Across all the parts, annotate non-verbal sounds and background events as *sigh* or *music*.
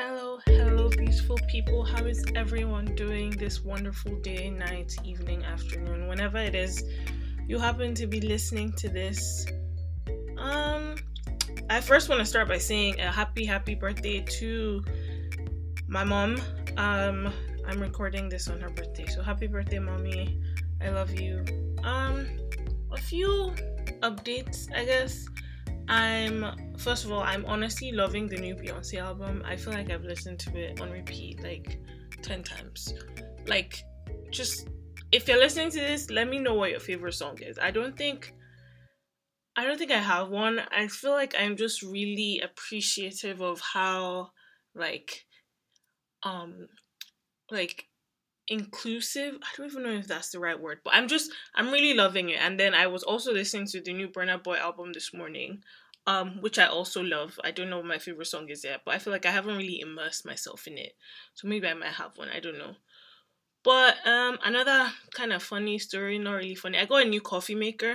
Hello, hello, beautiful people. How is everyone doing this wonderful day, night, evening, afternoon, whenever it is you happen to be listening to this? Um, I first want to start by saying a happy, happy birthday to my mom. Um, I'm recording this on her birthday, so happy birthday, mommy. I love you. Um, a few updates, I guess. I'm first of all, I'm honestly loving the new Beyonce album. I feel like I've listened to it on repeat like 10 times. Like just if you're listening to this, let me know what your favorite song is. I don't think I don't think I have one. I feel like I'm just really appreciative of how like um like inclusive i don't even know if that's the right word but i'm just i'm really loving it and then i was also listening to the new burna boy album this morning um which i also love. I don't know what my favorite song is yet but i feel like i haven't really immersed myself in it. So maybe i might have one i don't know. But um another kind of funny story not really funny i got a new coffee maker.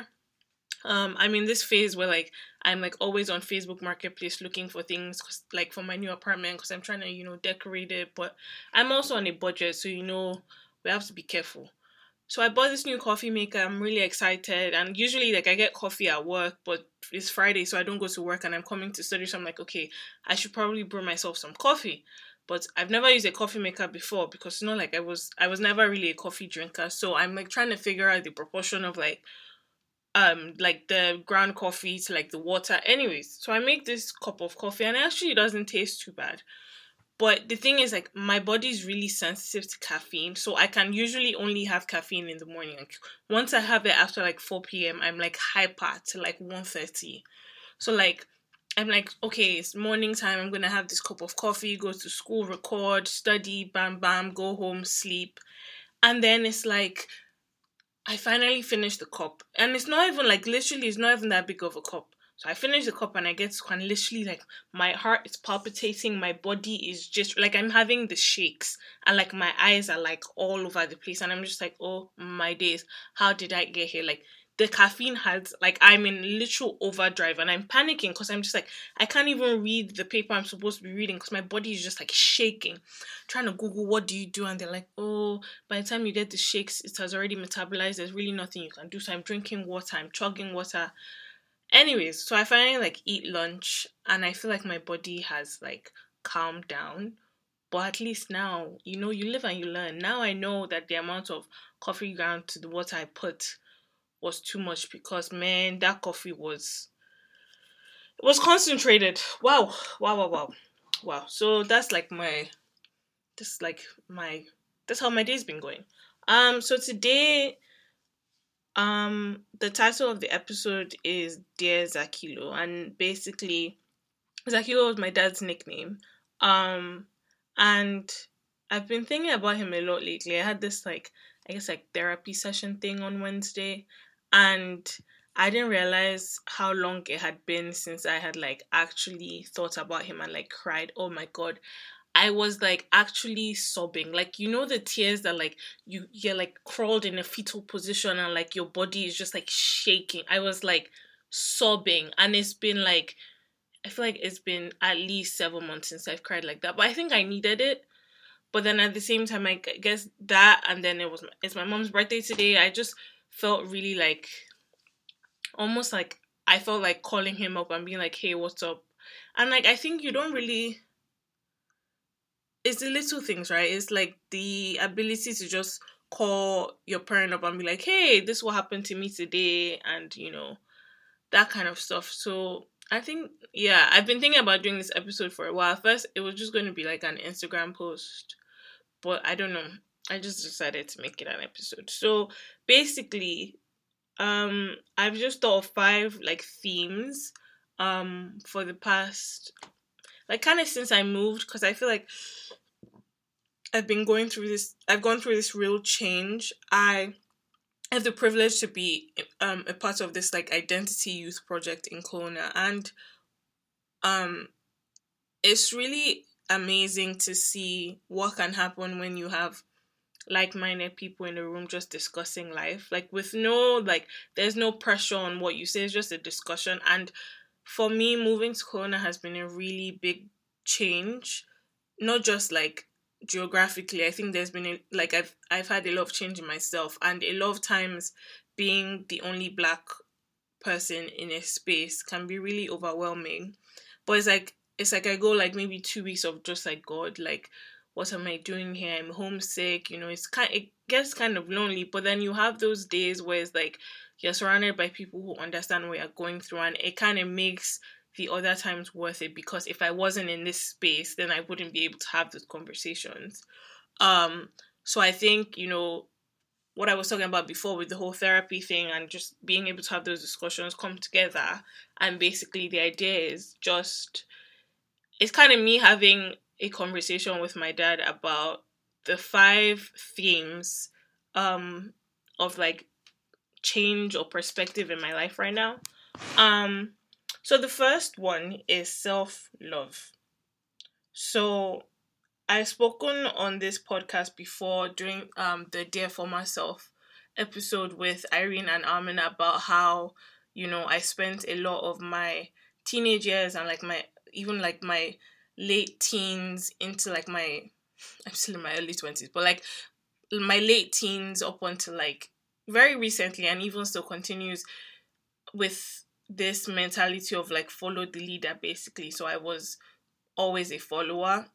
Um i'm in this phase where like i'm like always on facebook marketplace looking for things like for my new apartment because i'm trying to you know decorate it but i'm also on a budget so you know we have to be careful so i bought this new coffee maker. I'm really excited. And usually like i get coffee at work but it's friday so i don't go to work and i'm coming to study so i'm like okay i should probably brew myself some coffee. But I've never used a coffee maker before because you know, like I was I was never really a coffee drinker. So I'm like trying to figure out the proportion of like um like the ground coffee to like the water. Anyways so i make this cup of coffee and actually it doesn't taste too bad but the thing is like my body is really sensitive to caffeine so i can usually only have caffeine in the morning like once i have it after like 4 p.m i'm like hyper to like 1.30 so like i'm like okay it's morning time i'm gonna have this cup of coffee go to school record study bam bam go home sleep and then it's like I finally finished the cup. And it's not even like literally it's not even that big of a cup. So I finish the cup and I get to and literally like my heart is palpitating, my body is just like I'm having the shakes and like my eyes are like all over the place and I'm just like, oh my days, how did I get here? Like the caffeine has like I'm in literal overdrive and I'm panicking because I'm just like I can't even read the paper I'm supposed to be reading because my body is just like shaking. trying to Google what do you do and they're like, oh, by the time you get the shakes, it has already metabolized. There's really nothing you can do. So I'm drinking water, I'm chugging water. Anyways, so I finally like eat lunch and I feel like my body has like calmed down. But at least now, you know, you live and you learn. Now I know that the amount of coffee ground to the water I put was too much because man, that coffee was it was concentrated. Wow, wow, wow, wow, wow. So that's like my, that's like my, that's how my day's been going. Um, so today, um, the title of the episode is Dear Zakilo, and basically, Zakilo was my dad's nickname. Um, and I've been thinking about him a lot lately. I had this like I guess like therapy session thing on Wednesday and I didn't realize how long it had been since I had like actually thought about him and like cried. Oh my god. I was like actually sobbing. Like you know the tears that like you you're like crawled in a fetal position and like your body is just like shaking. I was like sobbing and it's been like I feel like it's been at least 7 months since I've cried like that. But I think I needed it. But then at the same time I guess that and then it was it's my mom's birthday today. I just felt really like almost like I felt like calling him up and being like, hey, what's up? And like, I think you don't really. It's the little things, right? It's like the ability to just call your parent up and be like, hey, this what happened to me today, and you know, that kind of stuff. So I think, yeah, I've been thinking about doing this episode for a while. First, it was just going to be like an Instagram post, but I don't know. I just decided to make it an episode. So basically, um, I've just thought of five like themes um for the past like kind of since I moved because I feel like I've been going through this I've gone through this real change. I have the privilege to be um a part of this like identity youth project in Kelowna. And um it's really amazing to see what can happen when you have like-minded people in the room just discussing life. Like with no like there's no pressure on what you say it's just a discussion. And for me moving to Kelowna has been a really big change not just like geographically i think there's been a, like i've i've had a lot of change in myself and a lot of times being the only black person in a space can be really overwhelming. But it's like it's like i go like maybe two weeks of just like god like what am i doing here i'm homesick you know it's kind it gets kind of lonely but then you have those days where it's like you're surrounded by people who understand what you're going through and it kind of makes the other times worth it because if I wasn't in this space, then I wouldn't be able to have those conversations. Um, so I think, you know, what I was talking about before with the whole therapy thing and just being able to have those discussions come together. And basically, the idea is just, it's kind of me having a conversation with my dad about the five themes um, of like change or perspective in my life right now. Um, so the first one is self love. So I've spoken on this podcast before during um the Dear for Myself episode with Irene and Armin about how, you know, I spent a lot of my teenage years and like my even like my late teens into like my *laughs* I'm still in my early twenties, but like my late teens up until like very recently and even still continues with this mentality of like follow the leader basically. So i was always a follower.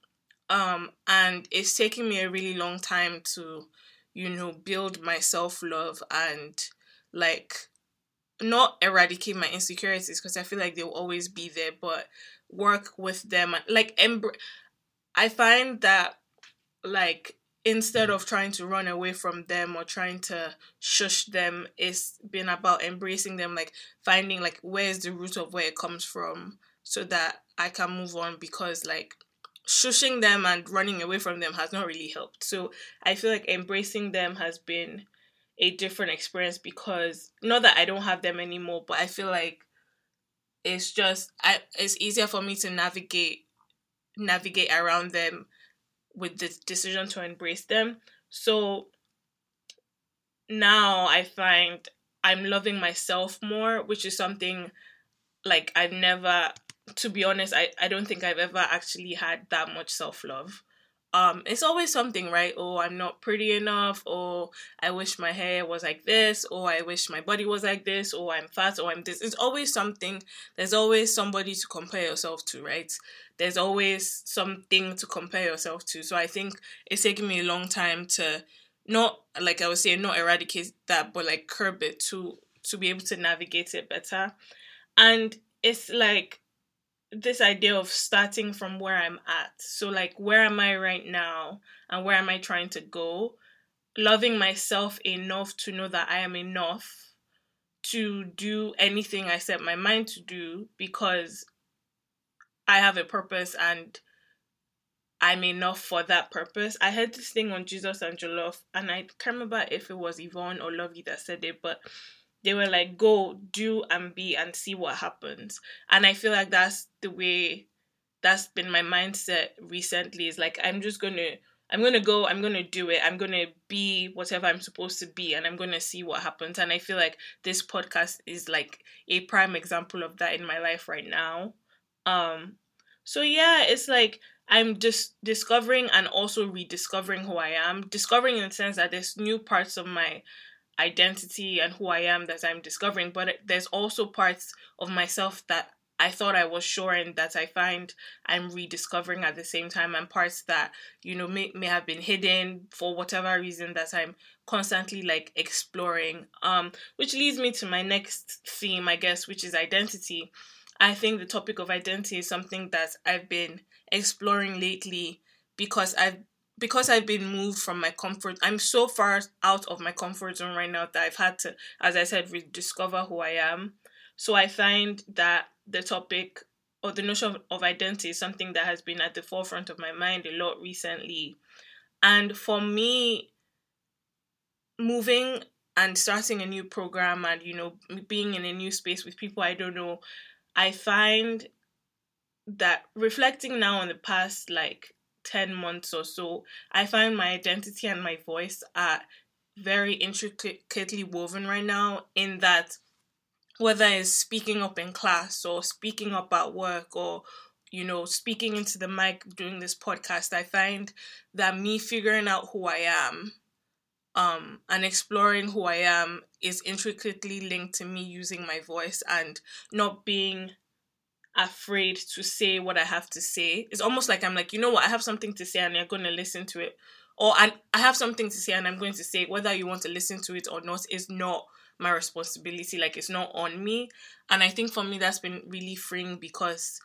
Um and it's taken me a really long time to you know build my self-love and like not eradicate my insecurities because i feel like they'll always be there but work with them like embr- i find that like instead of trying to run away from them or trying to shush them it's been about embracing them like finding like where's the root of where it comes from so that i can move on because like shushing them and running away from them has not really helped. So i feel like embracing them has been a different experience because not that i don't have them anymore but i feel like it's just I, it's easier for me to navigate navigate around them with the decision to embrace them. So now I find I'm loving myself more, which is something like I've never to be honest, I, I don't think I've ever actually had that much self love. Um, it's always something, right? Oh, I'm not pretty enough, or I wish my hair was like this, or I wish my body was like this, or I'm fat, or I'm this. It's always something. There's always somebody to compare yourself to, right? there's always something to compare yourself to. So I think it's taken me a long time to not like I was saying, not eradicate that, but like curb it to to be able to navigate it better. And it's like this idea of starting from where I'm at. So like where am I right now and where am I trying to go? Loving myself enough to know that I am enough to do anything I set my mind to do because I have a purpose and I'm enough for that purpose. I heard this thing on Jesus and Jollof, and I can't remember if it was Yvonne or Lovey that said it, but they were like, go, do, and be, and see what happens. And I feel like that's the way that's been my mindset recently is like, I'm just gonna. I'm gonna go, I'm gonna do it, I'm gonna be whatever I'm supposed to be, and I'm gonna see what happens. And I feel like this podcast is like a prime example of that in my life right now. Um, so yeah, it's like I'm just discovering and also rediscovering who I am. Discovering in the sense that there's new parts of my identity and who I am that I'm discovering, but there's also parts of myself that I thought I was sure and that I find I'm rediscovering at the same time, and parts that you know may may have been hidden for whatever reason that I'm constantly like exploring. Um, which leads me to my next theme, I guess, which is identity. I think the topic of identity is something that I've been exploring lately because I've because I've been moved from my comfort. I'm so far out of my comfort zone right now that I've had to, as I said, rediscover who I am. So I find that the topic or the notion of, of identity is something that has been at the forefront of my mind a lot recently. And for me, moving and starting a new program and you know being in a new space with people I don't know I find that reflecting now on the past like 10 months or so, I find my identity and my voice are very intricately woven right now in that whether it's speaking up in class or speaking up at work or you know, speaking into the mic doing this podcast, I find that me figuring out who I am um, and exploring who I am is intricately linked to me using my voice and not being afraid to say what I have to say. It's almost like I'm like, you know what, I have something to say and you're going to listen to it. Or I, I have something to say and I'm going to say whether you want to listen to it or not is not my responsibility. Like it's not on me. And I think for me, that's been really freeing because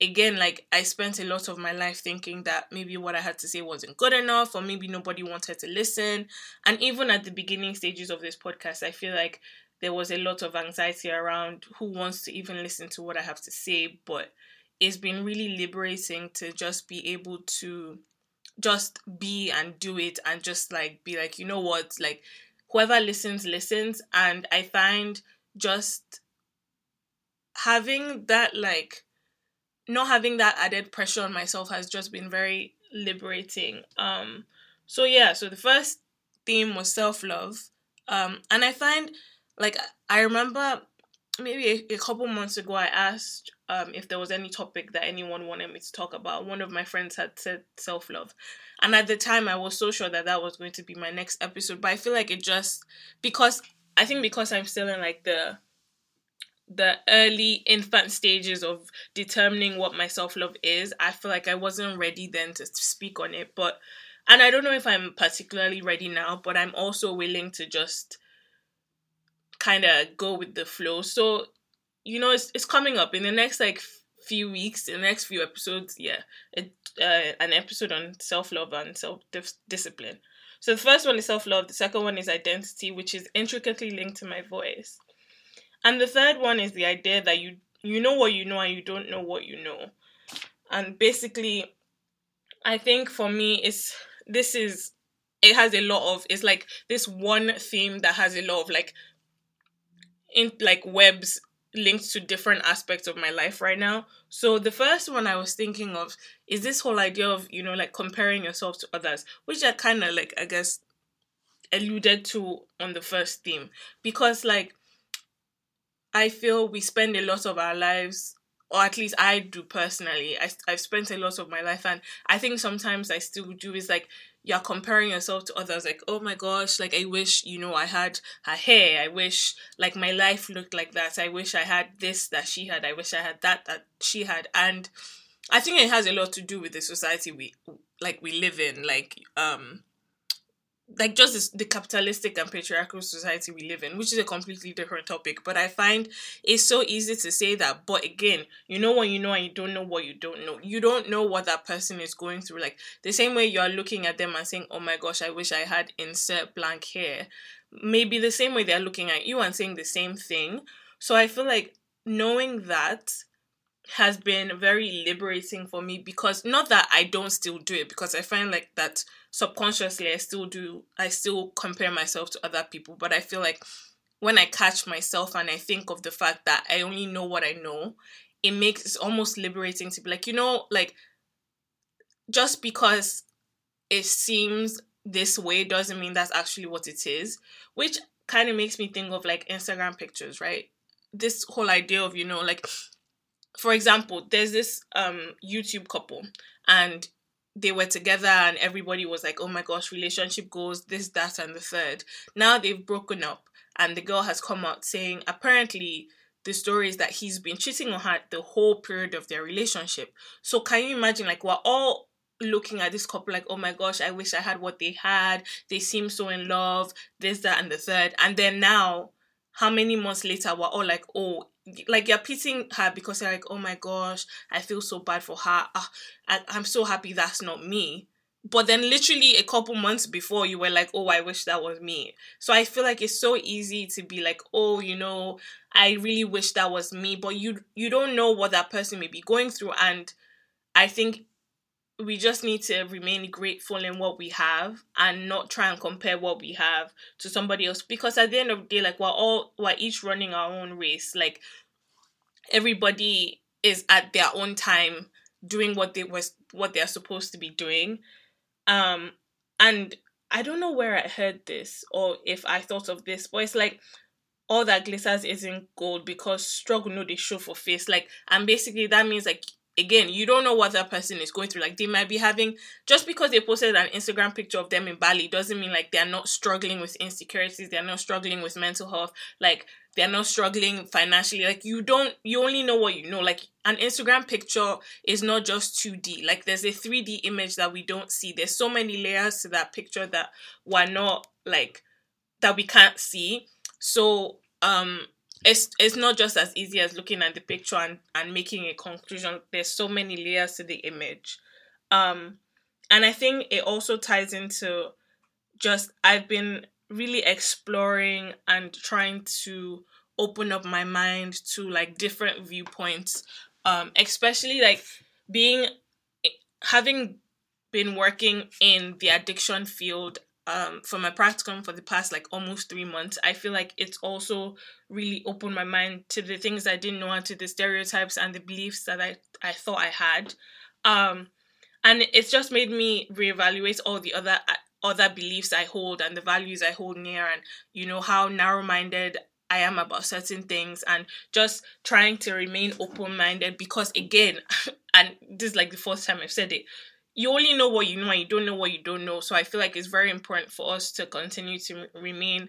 again, like I spent a lot of my life thinking that maybe what I had to say wasn't good enough, or maybe nobody wanted to listen. And even at the beginning stages of this podcast, I feel like there was a lot of anxiety around who wants to even listen to what I have to say. But it's been really liberating to just be able to just be and do it and just like be like, you know what, like whoever listens, listens. And I find just having that like not having that added pressure on myself has just been very liberating. Um, so yeah, so the first theme was self love, um, and I find like I remember maybe a, a couple months ago I asked um, if there was any topic that anyone wanted me to talk about. One of my friends had said self love, and at the time I was so sure that that was going to be my next episode. But I feel like it just because I think because I'm still in like the the early infant stages of determining what my self love is, I feel like I wasn't ready then to speak on it. But, and I don't know if I'm particularly ready now, but I'm also willing to just kind of go with the flow. So, you know, it's, it's coming up in the next like few weeks, in the next few episodes. Yeah, it, uh, an episode on self love and self discipline. So the first one is self love. The second one is identity, which is intricately linked to my voice. And the third one is the idea that you you know what you know and you don't know what you know. And basically I think for me it's this is it has a lot of it's like this one theme that has a lot of like in like webs linked to different aspects of my life right now. So the first one I was thinking of is this whole idea of, you know, like comparing yourself to others, which I kind of like I guess alluded to on the first theme because like I feel we spend a lot of our lives, or at least I do personally. I, I've spent a lot of my life, and I think sometimes I still do. Is like you're comparing yourself to others. Like, oh my gosh, like I wish you know I had her hair. I wish like my life looked like that. I wish I had this that she had. I wish I had that that she had. And I think it has a lot to do with the society we like we live in. Like um like just this, the capitalistic and patriarchal society we live in, which is a completely different topic. But I find it's so easy to say that. But again, you know what you know and you don't know what you don't know. You don't know what that person is going through. Like the same way you are looking at them and saying, "Oh my gosh, I wish I had insert blank hair." Maybe the same way they're looking at you and saying the same thing. So I feel like knowing that has been very liberating for me because not that I don't still do it because I find like that subconsciously I still do I still compare myself to other people but I feel like when I catch myself and I think of the fact that I only know what I know it makes it almost liberating to be like you know like just because it seems this way doesn't mean that's actually what it is which kind of makes me think of like Instagram pictures right? This whole idea of you know like for example, there's this um YouTube couple and they were together and everybody was like, oh my gosh, relationship goals, this, that, and the third. Now they've broken up and the girl has come out saying apparently the story is that he's been cheating on her the whole period of their relationship. So can you imagine like we're all looking at this couple like, oh my gosh, I wish I had what they had. They seem so in love, this, that, and the third. And then now, how many months later, we're all like, oh, like you're pitying her because you're like, oh my gosh, I feel so bad for her. Ah, I, I'm so happy that's not me. But then, literally a couple months before, you were like, oh, I wish that was me. So I feel like it's so easy to be like, oh, you know, I really wish that was me. But you you don't know what that person may be going through, and I think we just need to remain grateful in what we have and not try and compare what we have to somebody else. Because at the end of the day like we're all we're each running our own race. Like everybody is at their own time doing what they was what they're supposed to be doing. Um and i don't know where i heard this or if i thought of this but it's like all that glitters isn't gold because struggle no they show for face. Like and basically that means like again, you don't know what that person is going through. Like they might be having just because they posted an Instagram picture of them in Bali doesn't mean like they're not struggling with insecurities, they're not struggling with mental health, like they're not struggling financially. Like you don't you only know what you know. Like an Instagram picture is not just 2D. Like there's a 3D image that we don't see. There's so many layers to that picture that we're not like that we can't see. So um it's it's not just as easy as looking at the picture and, and making a conclusion. There's so many layers to the image. Um and I think it also ties into just I've been really exploring and trying to open up my mind to like different viewpoints um especially like being having been working in the addiction field um, for my practicum for the past like almost three months, I feel like it's also really opened my mind to the things I didn't know and to the stereotypes and the beliefs that I, I thought I had. Um, and it's just made me reevaluate all the other uh, other beliefs I hold and the values I hold near and you know how narrow-minded I am about certain things and just trying to remain open-minded because again *laughs* and this is like the first time I've said it you only know what you know and you don't know what you don't know. So I feel like it's very important for us to continue to remain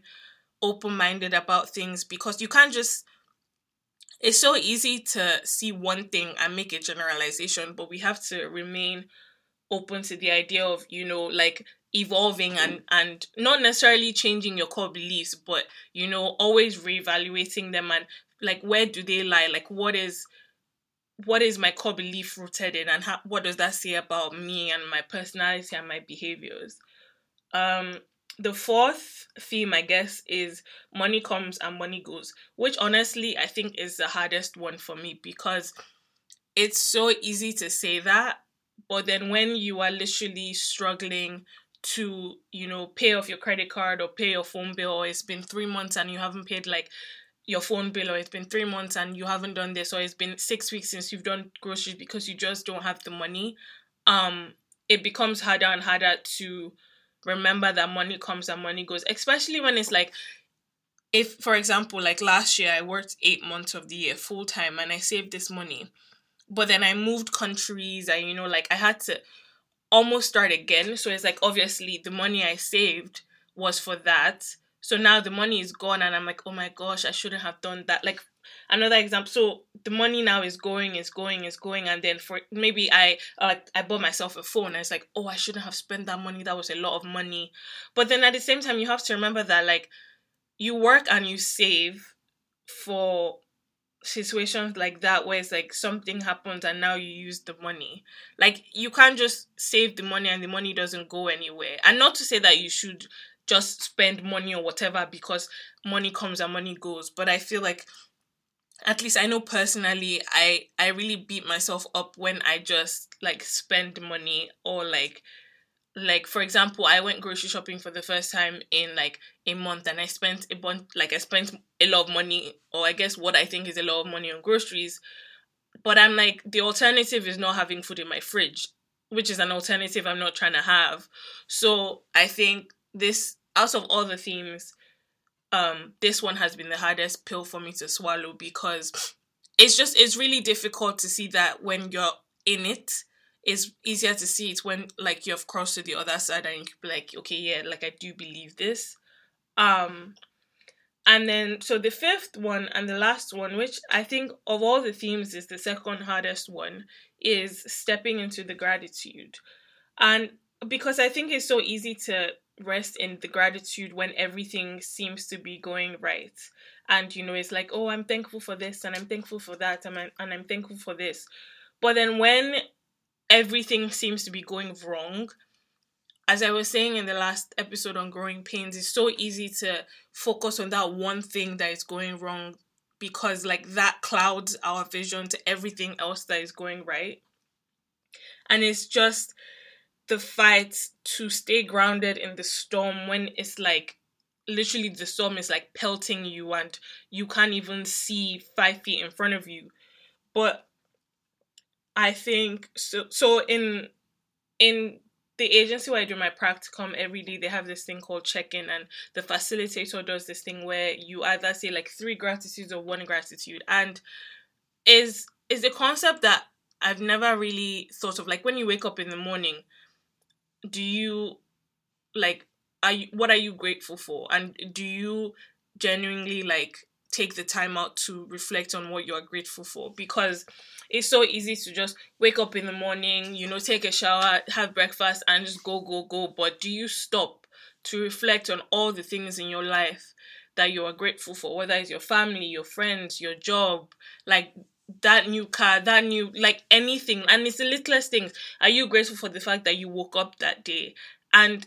open minded about things because you can't just. It's so easy to see one thing and make a generalization, but we have to remain open to the idea of, you know, like evolving and and not necessarily changing your core beliefs, but you know, always reevaluating them and like where do they lie? Like what is what is my core belief rooted in and how, what does that say about me and my personality and my behaviors? Um the fourth theme i guess is money comes and money goes which honestly i think is the hardest one for me because it's so easy to say that but then when you are literally struggling to you know pay off your credit card or pay your phone bill or it's been 3 months and you haven't paid like your phone bill or it's been three months and you haven't done this or it's been six weeks since you've done groceries because you just don't have the money um it becomes harder and harder to remember that money comes and money goes especially when it's like if for example like last year i worked eight months of the year full time and i saved this money but then i moved countries and you know like i had to almost start again. So it's like obviously the money i saved was for that so now the money is gone, and I'm like, oh my gosh, I shouldn't have done that. Like another example. So the money now is going, is going, is going, and then for maybe I like I bought myself a phone. It's like, oh, I shouldn't have spent that money. That was a lot of money. But then at the same time, you have to remember that like you work and you save for situations like that where it's like something happens and now you use the money like you can't just save the money and the money doesn't go anywhere and not to say that you should just spend money or whatever because money comes and money goes. But I feel like at least I know personally I I really beat myself up when I just like spend money or like like for example I went grocery shopping for the first time in like a month and I spent a bunch like I spent a lot of money or I guess what I think is a lot of money on groceries but I'm like the alternative is not having food in my fridge which is an alternative I'm not trying to have so I think this out of all the themes, um, this one has been the hardest pill for me to swallow because it's just it's really difficult to see that when you're in it. It's easier to see it when like you've crossed to the other side and you can be like, okay, yeah, like I do believe this. Um and then so the fifth one and the last one, which I think of all the themes is the second hardest one, is stepping into the gratitude. And because I think it's so easy to rest in the gratitude when everything seems to be going right. And you know it's like oh i'm thankful for this and i'm thankful for that and I'm, and I'm thankful for this. But then when everything seems to be going wrong as i was saying in the last episode on growing pains it's so easy to focus on that one thing that is going wrong because like that clouds our vision to everything else that is going right. And it's just the fight to stay grounded in the storm when it's like literally the storm is like pelting you and you can't even see five feet in front of you. But i think so so in in the agency where i do my practicum every day they have this thing called check-in and the facilitator does this thing where you either say like three gratitudes or one gratitude. And is is the concept that I've never really thought of. Like when you wake up in the morning, do you like are you what are you grateful for? And do you genuinely like take the time out to reflect on what you are grateful for? Because it's so easy to just wake up in the morning, you know, take a shower, have breakfast, and just go, go, go. But do you stop to reflect on all the things in your life that you are grateful for, whether it's your family, your friends, your job, like that new car, that new, like anything. And it's the littlest things. Are you grateful for the fact that you woke up that day? And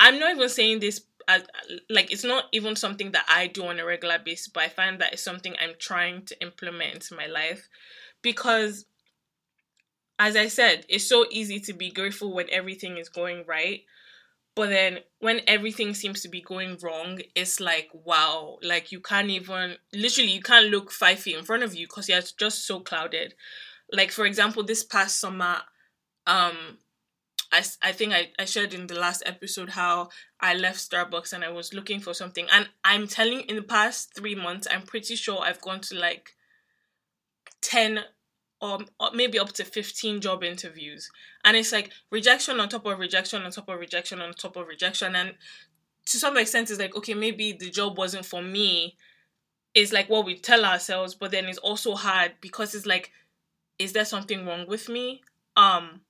I'm not even saying this as like it's not even something that I do on a regular basis, but I find that it's something I'm trying to implement into my life because as I said, it's so easy to be grateful when everything is going right. But then when everything seems to be going wrong, it's like, wow, like you can't even, literally, you can't look five feet in front of you because you're just so clouded. Like, for example, this past summer, um, I, I think I, I shared in the last episode how I left Starbucks and I was looking for something. And I'm telling in the past three months, I'm pretty sure I've gone to like 10 or maybe up to 15 job interviews and it's like rejection on top of rejection on top of rejection on top of rejection. And to some extent it's like okay maybe the job wasn't for me. It's like what we tell ourselves but then it's also hard because it's like is there something wrong with me? Um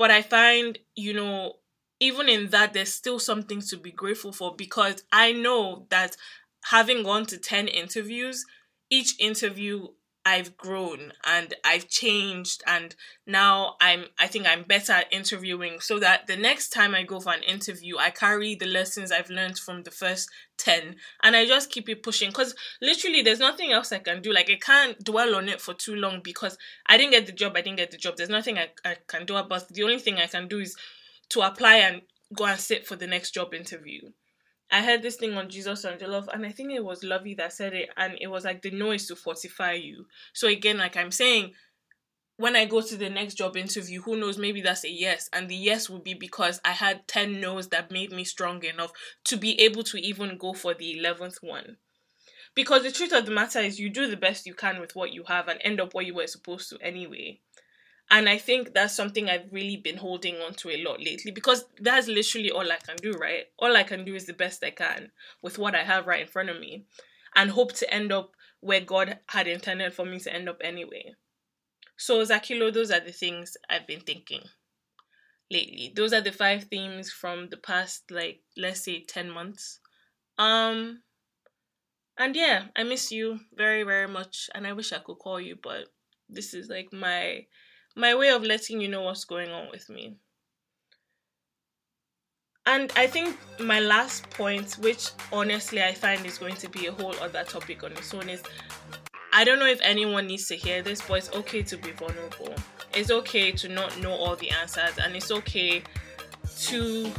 but i find you know even in that there's still something to be grateful for because i know that having gone to 10 interviews each interview I've grown and I've changed and now I'm I think I'm better at interviewing. So that the next time I go for an interview I carry the lessons I've learned from the first 10 and I just keep it pushing cuz literally there's nothing else I can do. Like I can't dwell on it for too long because I didn't get the job I didn't get the job. There's nothing I, I can do about the only thing I can do is to apply and go and sit for the next job interview I heard this thing on Jesus and Jollof, and I think it was Lovey that said it, and it was like the noise to fortify you. So again, like I'm saying, when I go to the next job interview, who knows, maybe that's a yes. And the yes would be because I had 10 no's that made me strong enough to be able to even go for the 11th one. Because the truth of the matter is, you do the best you can with what you have and end up where you were supposed to anyway. And I think that's something I've really been holding on to a lot lately because that's literally all I can do, right? All I can do is the best I can with what I have right in front of me and hope to end up where God had intended for me to end up anyway. So, Zakilo, those are the things I've been thinking lately. Those are the five themes from the past, like, let's say 10 months. Um, and yeah, I miss you very, very much, and I wish I could call you, but this is like my my way of letting you know what's going on with me. And I think my last point, which honestly I find is going to be a whole other topic on its own, is I don't know if anyone needs to hear this, but it's okay to be vulnerable. It's okay to not know all the answers, and it's okay to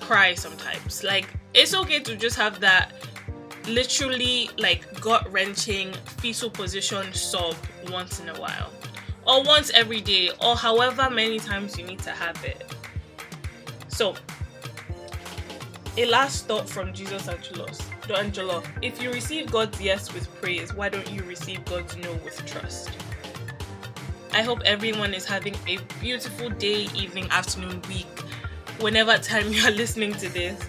cry sometimes. Like, it's okay to just have that literally like gut wrenching fetal position sob once in a while or once every day or however many times you need to have it. So, a last thought from Jesus and Jollof. Angelo, if you receive God's yes with praise, why don't you receive God's no with trust? I hope everyone is having a beautiful day, evening, afternoon, week, whenever time you are listening to this.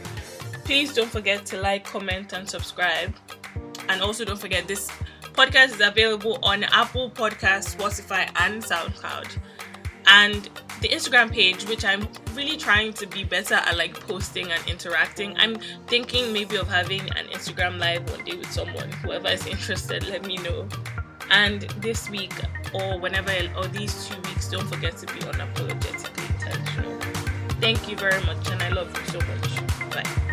Please don't forget to like, comment, and subscribe. And also don't forget this podcast is available on Apple Podcasts, Spotify, and SoundCloud. And the Instagram page, which I'm really trying to be better at like posting and interacting. I'm thinking maybe of having an Instagram live one day with someone. Whoever is interested, let me know. And this week or whenever or these two weeks, don't forget to be unapologetically intentional. Thank you very much, and I love you so much. Bye.